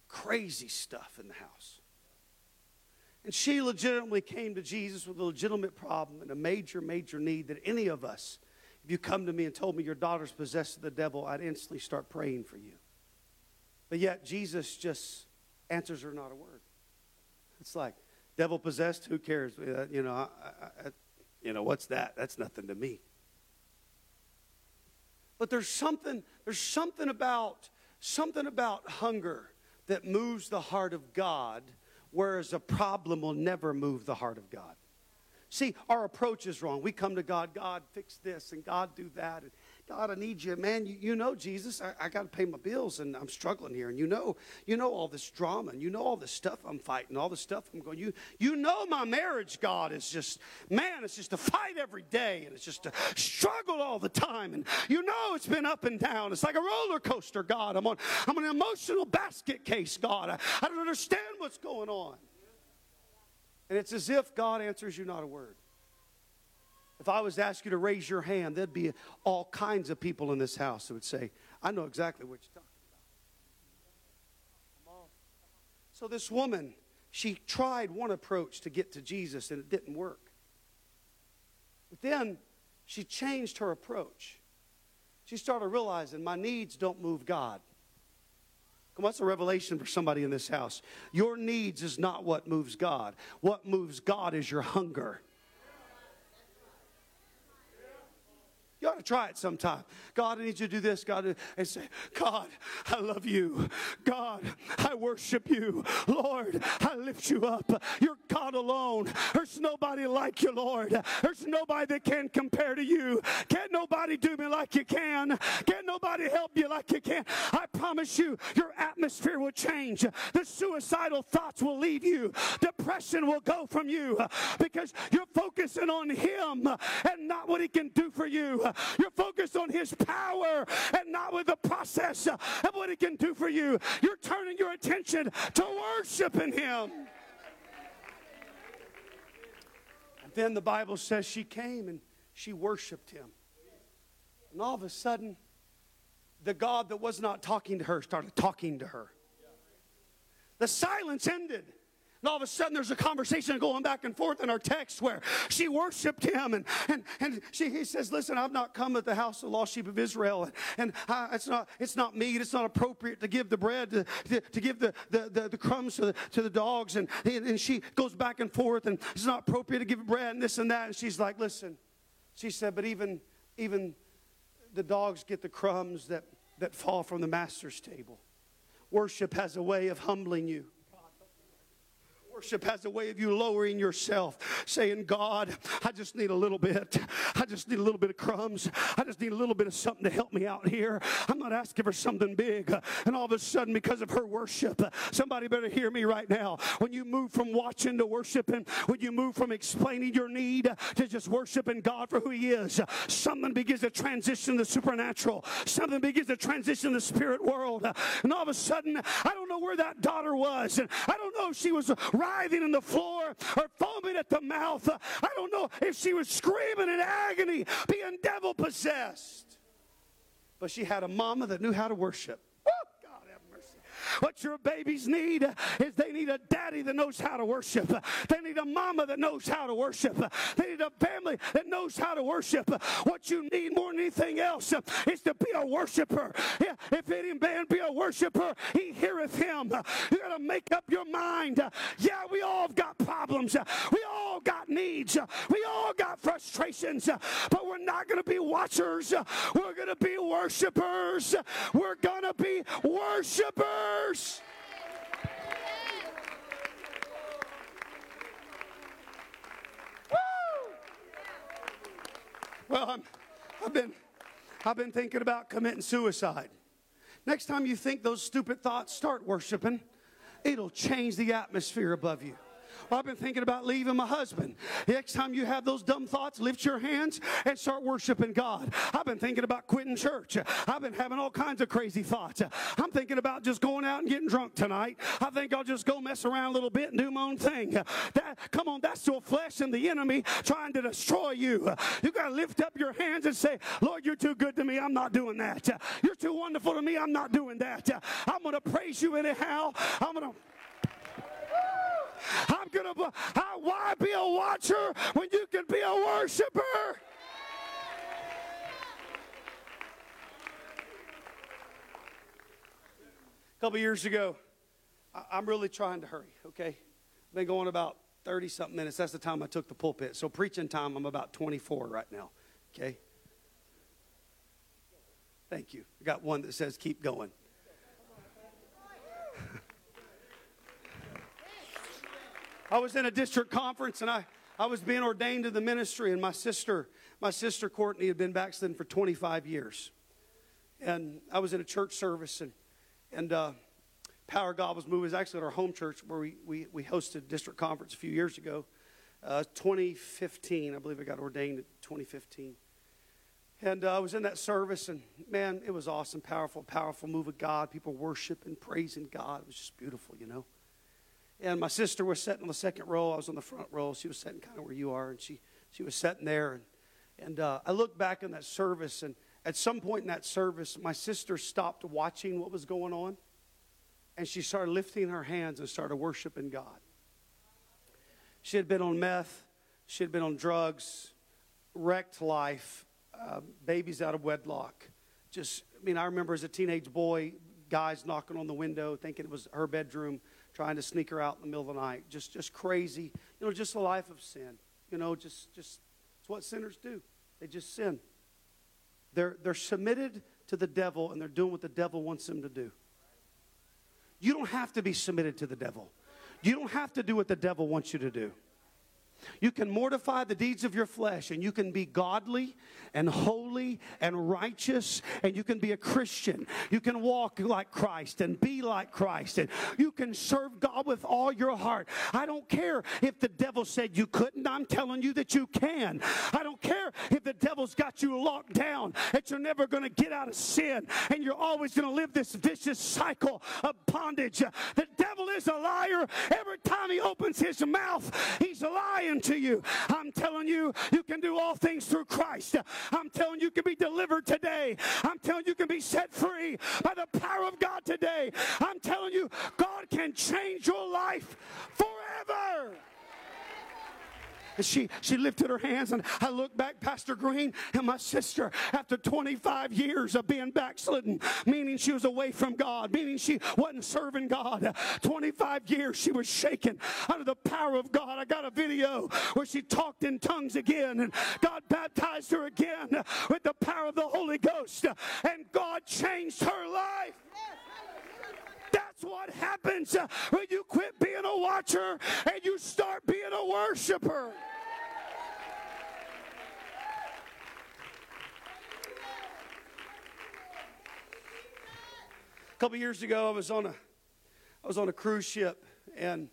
crazy stuff in the house. And she legitimately came to Jesus with a legitimate problem and a major, major need that any of us, if you come to me and told me your daughter's possessed of the devil, I'd instantly start praying for you. But yet Jesus just answers her not a word. It's like, devil possessed, who cares? Uh, you know, I, I, you know, what's that? That's nothing to me. But there's something, there's something about, something about hunger that moves the heart of God, whereas a problem will never move the heart of God. See, our approach is wrong. We come to God, God, fix this, and God, do that. And God, I need you, man. You, you know, Jesus, I, I got to pay my bills and I'm struggling here. And you know, you know all this drama and you know all this stuff I'm fighting, all the stuff I'm going. You, you know my marriage, God, is just, man, it's just a fight every day and it's just a struggle all the time. And you know it's been up and down. It's like a roller coaster, God. I'm on, I'm on an emotional basket case, God. I, I don't understand what's going on. And it's as if God answers you not a word. If I was to ask you to raise your hand, there'd be all kinds of people in this house that would say, I know exactly what you're talking about. So this woman, she tried one approach to get to Jesus and it didn't work. But then she changed her approach. She started realizing my needs don't move God. Come on, that's a revelation for somebody in this house. Your needs is not what moves God. What moves God is your hunger. You ought to try it sometime. God, I need you to do this, God, and say, God, I love you. God, I worship you. Lord, I lift you up. You're God alone. There's nobody like you, Lord. There's nobody that can compare to you. Can't nobody do me like you can. Can't nobody help you like you can. I promise you, your atmosphere will change. The suicidal thoughts will leave you. Depression will go from you because you're focusing on Him and not what He can do for you. You're focused on His power and not with the process of what He can do for you. You're turning your attention to worshiping Him. And then the Bible says she came and she worshiped Him. And all of a sudden, the God that was not talking to her started talking to her. The silence ended. And all of a sudden, there's a conversation going back and forth in our text where she worshiped him. And, and, and she, he says, Listen, I've not come at the house of the lost sheep of Israel. And, and uh, it's, not, it's not meat, it's not appropriate to give the bread, to, to, to give the, the, the, the, crumbs to the, to the dogs. And, and she goes back and forth, and it's not appropriate to give bread and this and that. And she's like, Listen, she said, But even, even the dogs get the crumbs that, that fall from the master's table. Worship has a way of humbling you. Worship has a way of you lowering yourself, saying, God, I just need a little bit. I just need a little bit of crumbs. I just need a little bit of something to help me out here. I'm not asking for something big. And all of a sudden, because of her worship, somebody better hear me right now. When you move from watching to worshiping, when you move from explaining your need to just worshiping God for who He is, something begins to transition the supernatural. Something begins to transition the spirit world. And all of a sudden, I don't know where that daughter was. And I don't know if she was writhing in the floor or foaming at the mouth. I don't know if she was screaming in agony, being devil possessed. But she had a mama that knew how to worship. What your babies need is they need a daddy that knows how to worship. They need a mama that knows how to worship. They need a family that knows how to worship. What you need more than anything else is to be a worshiper. If any man be a worshiper, he heareth him. You got to make up your mind. Yeah, we all have got problems. We all got needs. We all got frustrations. But we're not going to be watchers. We're going to be worshipers. We're going to be worshipers. Well, I'm, I've been I've been thinking about committing suicide. Next time you think those stupid thoughts, start worshiping. It'll change the atmosphere above you. I've been thinking about leaving my husband. Next time you have those dumb thoughts, lift your hands and start worshiping God. I've been thinking about quitting church. I've been having all kinds of crazy thoughts. I'm thinking about just going out and getting drunk tonight. I think I'll just go mess around a little bit and do my own thing. That, come on, that's your flesh and the enemy trying to destroy you. You got to lift up your hands and say, Lord, you're too good to me. I'm not doing that. You're too wonderful to me. I'm not doing that. I'm going to praise you anyhow. I'm going to I'm going to, why be a watcher when you can be a worshiper? A couple years ago, I'm really trying to hurry, okay? Been going about 30 something minutes. That's the time I took the pulpit. So, preaching time, I'm about 24 right now, okay? Thank you. I got one that says keep going. I was in a district conference and I, I was being ordained to the ministry, and my sister, my sister Courtney, had been backslidden for 25 years. And I was in a church service, and, and uh, Power of God was moving. It was actually at our home church where we, we, we hosted a district conference a few years ago. Uh, 2015, I believe I got ordained in 2015. And uh, I was in that service, and man, it was awesome, powerful, powerful move of God. People worshiping, praising God. It was just beautiful, you know. And my sister was sitting on the second row. I was on the front row. She was sitting kind of where you are, and she, she was sitting there. And, and uh, I looked back in that service, and at some point in that service, my sister stopped watching what was going on, and she started lifting her hands and started worshiping God. She had been on meth, she had been on drugs, wrecked life, uh, babies out of wedlock. Just, I mean, I remember as a teenage boy, guys knocking on the window thinking it was her bedroom trying to sneak her out in the middle of the night. Just, just crazy. You know, just a life of sin. You know, just, just, it's what sinners do. They just sin. They're, they're submitted to the devil and they're doing what the devil wants them to do. You don't have to be submitted to the devil. You don't have to do what the devil wants you to do. You can mortify the deeds of your flesh and you can be godly and holy and righteous and you can be a Christian. You can walk like Christ and be like Christ and you can serve God with all your heart. I don't care if the devil said you couldn't. I'm telling you that you can. I don't care if the devil's got you locked down, that you're never going to get out of sin and you're always going to live this vicious cycle of bondage. The devil is a liar. Every time he opens his mouth, he's lying to you. I'm telling you, you can do all things through Christ. I'm telling you, you can be delivered today. I'm telling you, you can be set free by the power of God today. I'm telling you, God can change your life forever. And she, she lifted her hands, and I looked back, Pastor Green, and my sister, after 25 years of being backslidden, meaning she was away from God, meaning she wasn't serving God. 25 years she was shaken under the power of God. I got a video where she talked in tongues again, and God baptized her again with the power of the Holy Ghost, and God changed her life what happens when you quit being a watcher and you start being a worshiper. A couple years ago, I was on a, I was on a cruise ship, and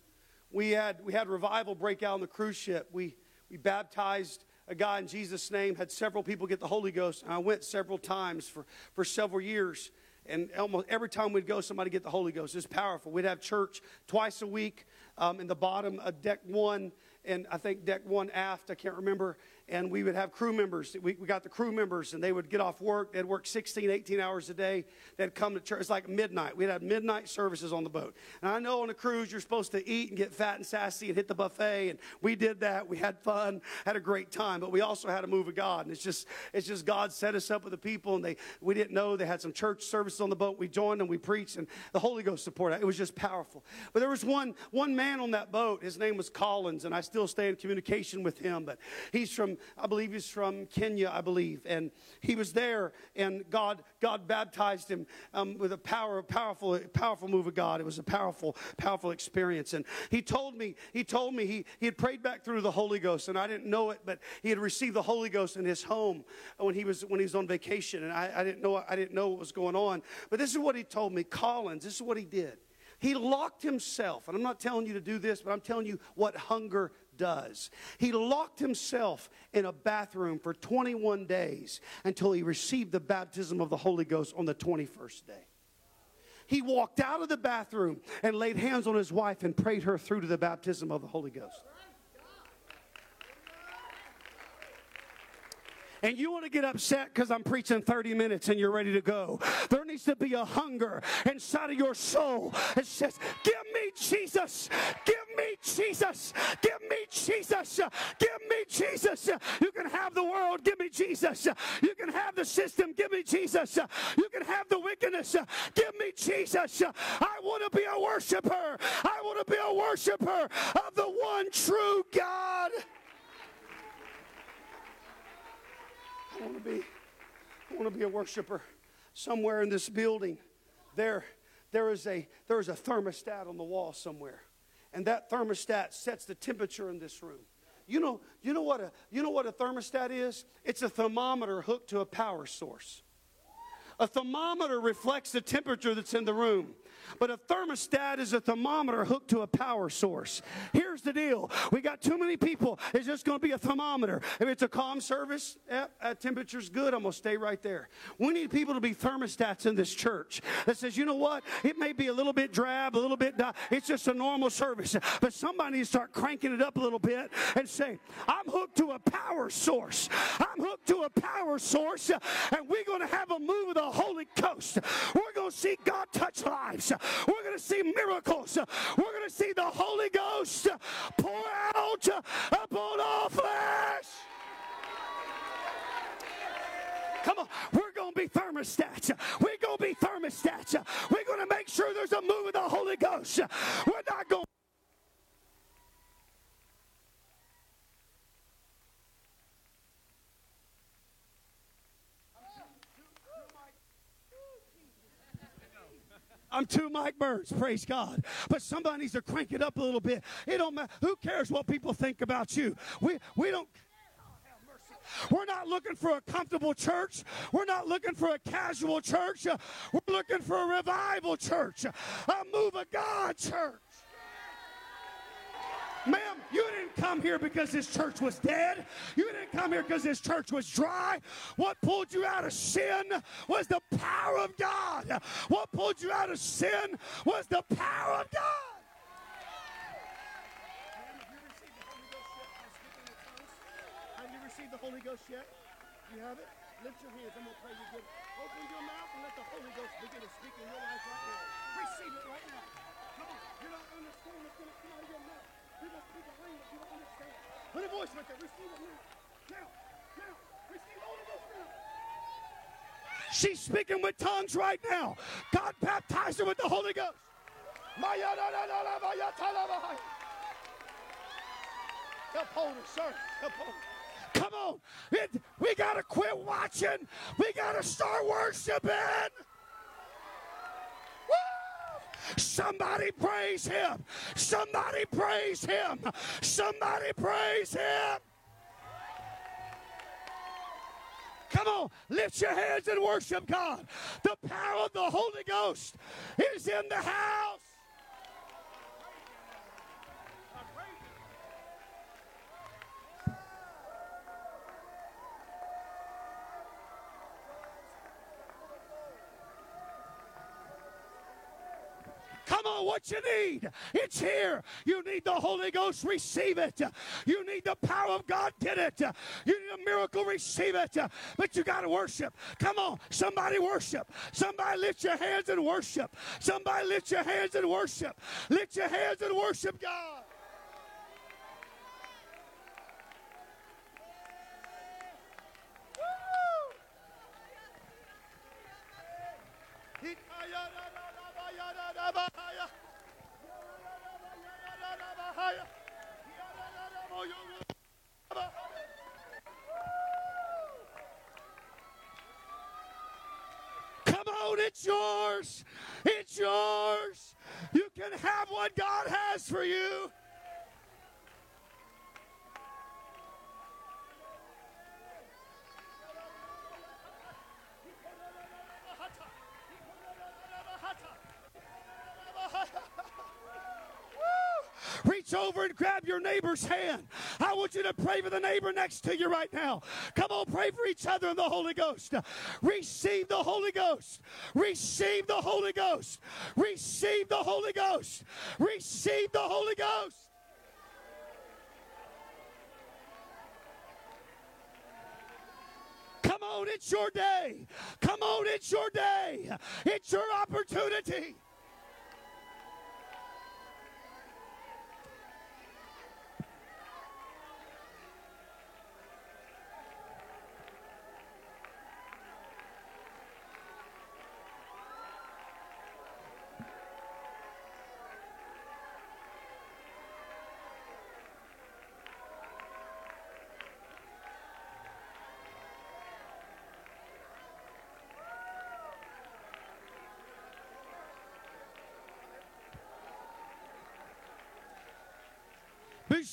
we had we had revival break out on the cruise ship. We we baptized a guy in Jesus' name, had several people get the Holy Ghost, and I went several times for, for several years and almost every time we'd go, somebody get the Holy Ghost. It's powerful. We'd have church twice a week um, in the bottom of deck one, and I think deck one aft, I can't remember. And we would have crew members. We, we got the crew members, and they would get off work. They'd work 16, 18 hours a day. They'd come to church. It's like midnight. We'd have midnight services on the boat. And I know on a cruise, you're supposed to eat and get fat and sassy and hit the buffet. And we did that. We had fun, had a great time. But we also had a move of God. And it's just, it's just God set us up with the people, and they we didn't know they had some church services on the boat. We joined and we preached, and the Holy Ghost supported. It was just powerful. But there was one one man on that boat. His name was Collins, and I still stay in communication with him. But he's from, I believe he's from Kenya, I believe, and he was there, and God God baptized him um, with a power, powerful, powerful move of God. It was a powerful, powerful experience. And he told me, he told me he, he had prayed back through the Holy Ghost, and I didn't know it, but he had received the Holy Ghost in his home when he was when he was on vacation, and I, I didn't know I didn't know what was going on. But this is what he told me, Collins. This is what he did. He locked himself, and I'm not telling you to do this, but I'm telling you what hunger does. He locked himself in a bathroom for 21 days until he received the baptism of the Holy Ghost on the 21st day. He walked out of the bathroom and laid hands on his wife and prayed her through to the baptism of the Holy Ghost. and you want to get upset because I'm preaching 30 minutes and you're ready to go. There needs to be a hunger inside of your soul that says, Give me Jesus. Give me Jesus. Give me Jesus. Give me Jesus. You can have the world. Give me Jesus. You can have the system. Give me Jesus. You can have the wickedness. Give me Jesus. I want to be a worshiper. I want to be a worshiper of the one true God. I want to be, I want to be a worshiper somewhere in this building. There, there is a there is a thermostat on the wall somewhere, and that thermostat sets the temperature in this room. You know, you know what a you know what a thermostat is? It's a thermometer hooked to a power source. A thermometer reflects the temperature that's in the room. But a thermostat is a thermometer hooked to a power source. Here's the deal we got too many people. It's just going to be a thermometer. If it's a calm service, yeah, temperature's good, I'm going to stay right there. We need people to be thermostats in this church that says, you know what? It may be a little bit drab, a little bit, di- it's just a normal service. But somebody needs to start cranking it up a little bit and say, I'm hooked to a power source. I'm hooked to a power source, and we're going to have a move of the Holy Ghost. We're going to see God touch lives. We're going to see miracles. We're going to see the Holy Ghost pour out upon all flesh. Come on, we're going to be thermostats. We're going to be thermostats. We're going to make sure there's a move of the Holy Ghost. We're not going I'm two Mike Birds, praise God. But somebody needs to crank it up a little bit. It don't matter. Who cares what people think about you? We we don't we're not looking for a comfortable church. We're not looking for a casual church. We're looking for a revival church, a move of God church. Ma'am, you didn't come here because this church was dead. You didn't come here because this church was dry. What pulled you out of sin was the power of God. What pulled you out of sin was the power of God. Have you received the Holy Ghost yet? You have it? Lift your hands. I'm going to pray you it. Open your mouth and let the Holy Ghost begin to speak in your life right now. Receive it right now. Come on. You don't understand what's going to come out of your mouth. Put a voice right there. Receive it now. Now. Now. Receive Holy Ghost now. She's speaking with tongues right now. God baptized her with the Holy Ghost. Hold her, sir. Hold her. Come on. It, we got to quit watching. We got to start worshiping. Somebody praise him. Somebody praise him. Somebody praise him. Come on, lift your hands and worship God. The power of the Holy Ghost is in the house. On, what you need? It's here. You need the Holy Ghost, receive it. You need the power of God, get it. You need a miracle, receive it. But you got to worship. Come on, somebody worship. Somebody lift your hands and worship. Somebody lift your hands and worship. Lift your hands and worship God. It's yours. It's yours. You can have what God has for you. Reach over and grab your neighbor's hand. I want you to pray for the neighbor next to you right now. Come on, pray for each other in the Holy Ghost. Receive the Holy Ghost. Receive the Holy Ghost. Receive the Holy Ghost. Receive the Holy Ghost. Come on, it's your day. Come on, it's your day. It's your opportunity.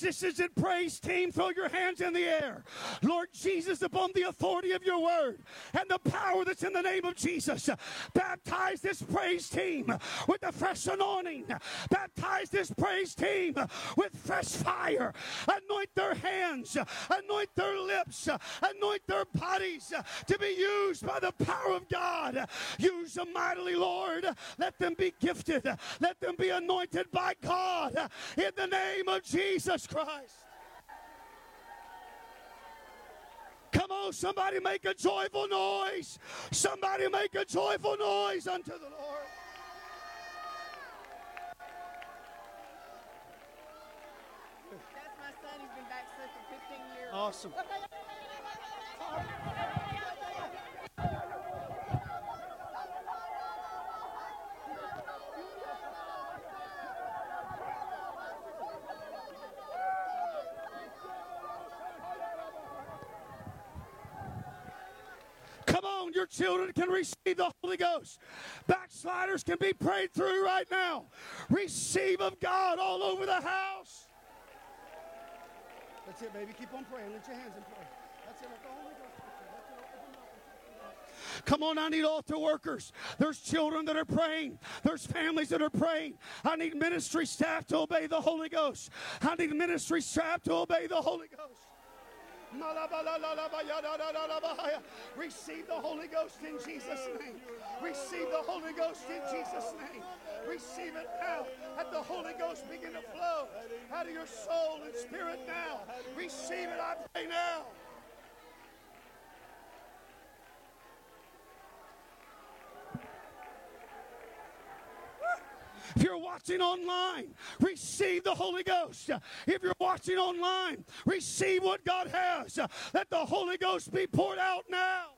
Musicians and praise team, throw your hands in the air. Lord Jesus, upon the authority of your word and the power that's in the name of Jesus, baptize this praise team with a fresh anointing. Baptize this praise team with fresh fire. Anoint their hands, anoint their lips, anoint their bodies to be used by the power of God. Use them mightily, Lord. Let them be gifted. Let them be anointed by God in the name of Jesus. Jesus Christ. Come on, somebody make a joyful noise. Somebody make a joyful noise unto the Lord. That's my son. He's been back for 15 years. Awesome. on, your children can receive the Holy Ghost. Backsliders can be prayed through right now. Receive of God all over the house. That's it, baby. Keep on praying. Lift your hands and pray. That's it. Let the Holy Ghost. Come on, I need altar workers. There's children that are praying. There's families that are praying. I need ministry staff to obey the Holy Ghost. I need ministry staff to obey the Holy Ghost. Receive the Holy Ghost in Jesus' name. Receive the Holy Ghost in Jesus' name. Receive it now. Let the Holy Ghost begin to flow out of your soul and spirit now. Receive it, I pray now. If you're watching online, receive the Holy Ghost. If you're watching online, receive what God has. Let the Holy Ghost be poured out now.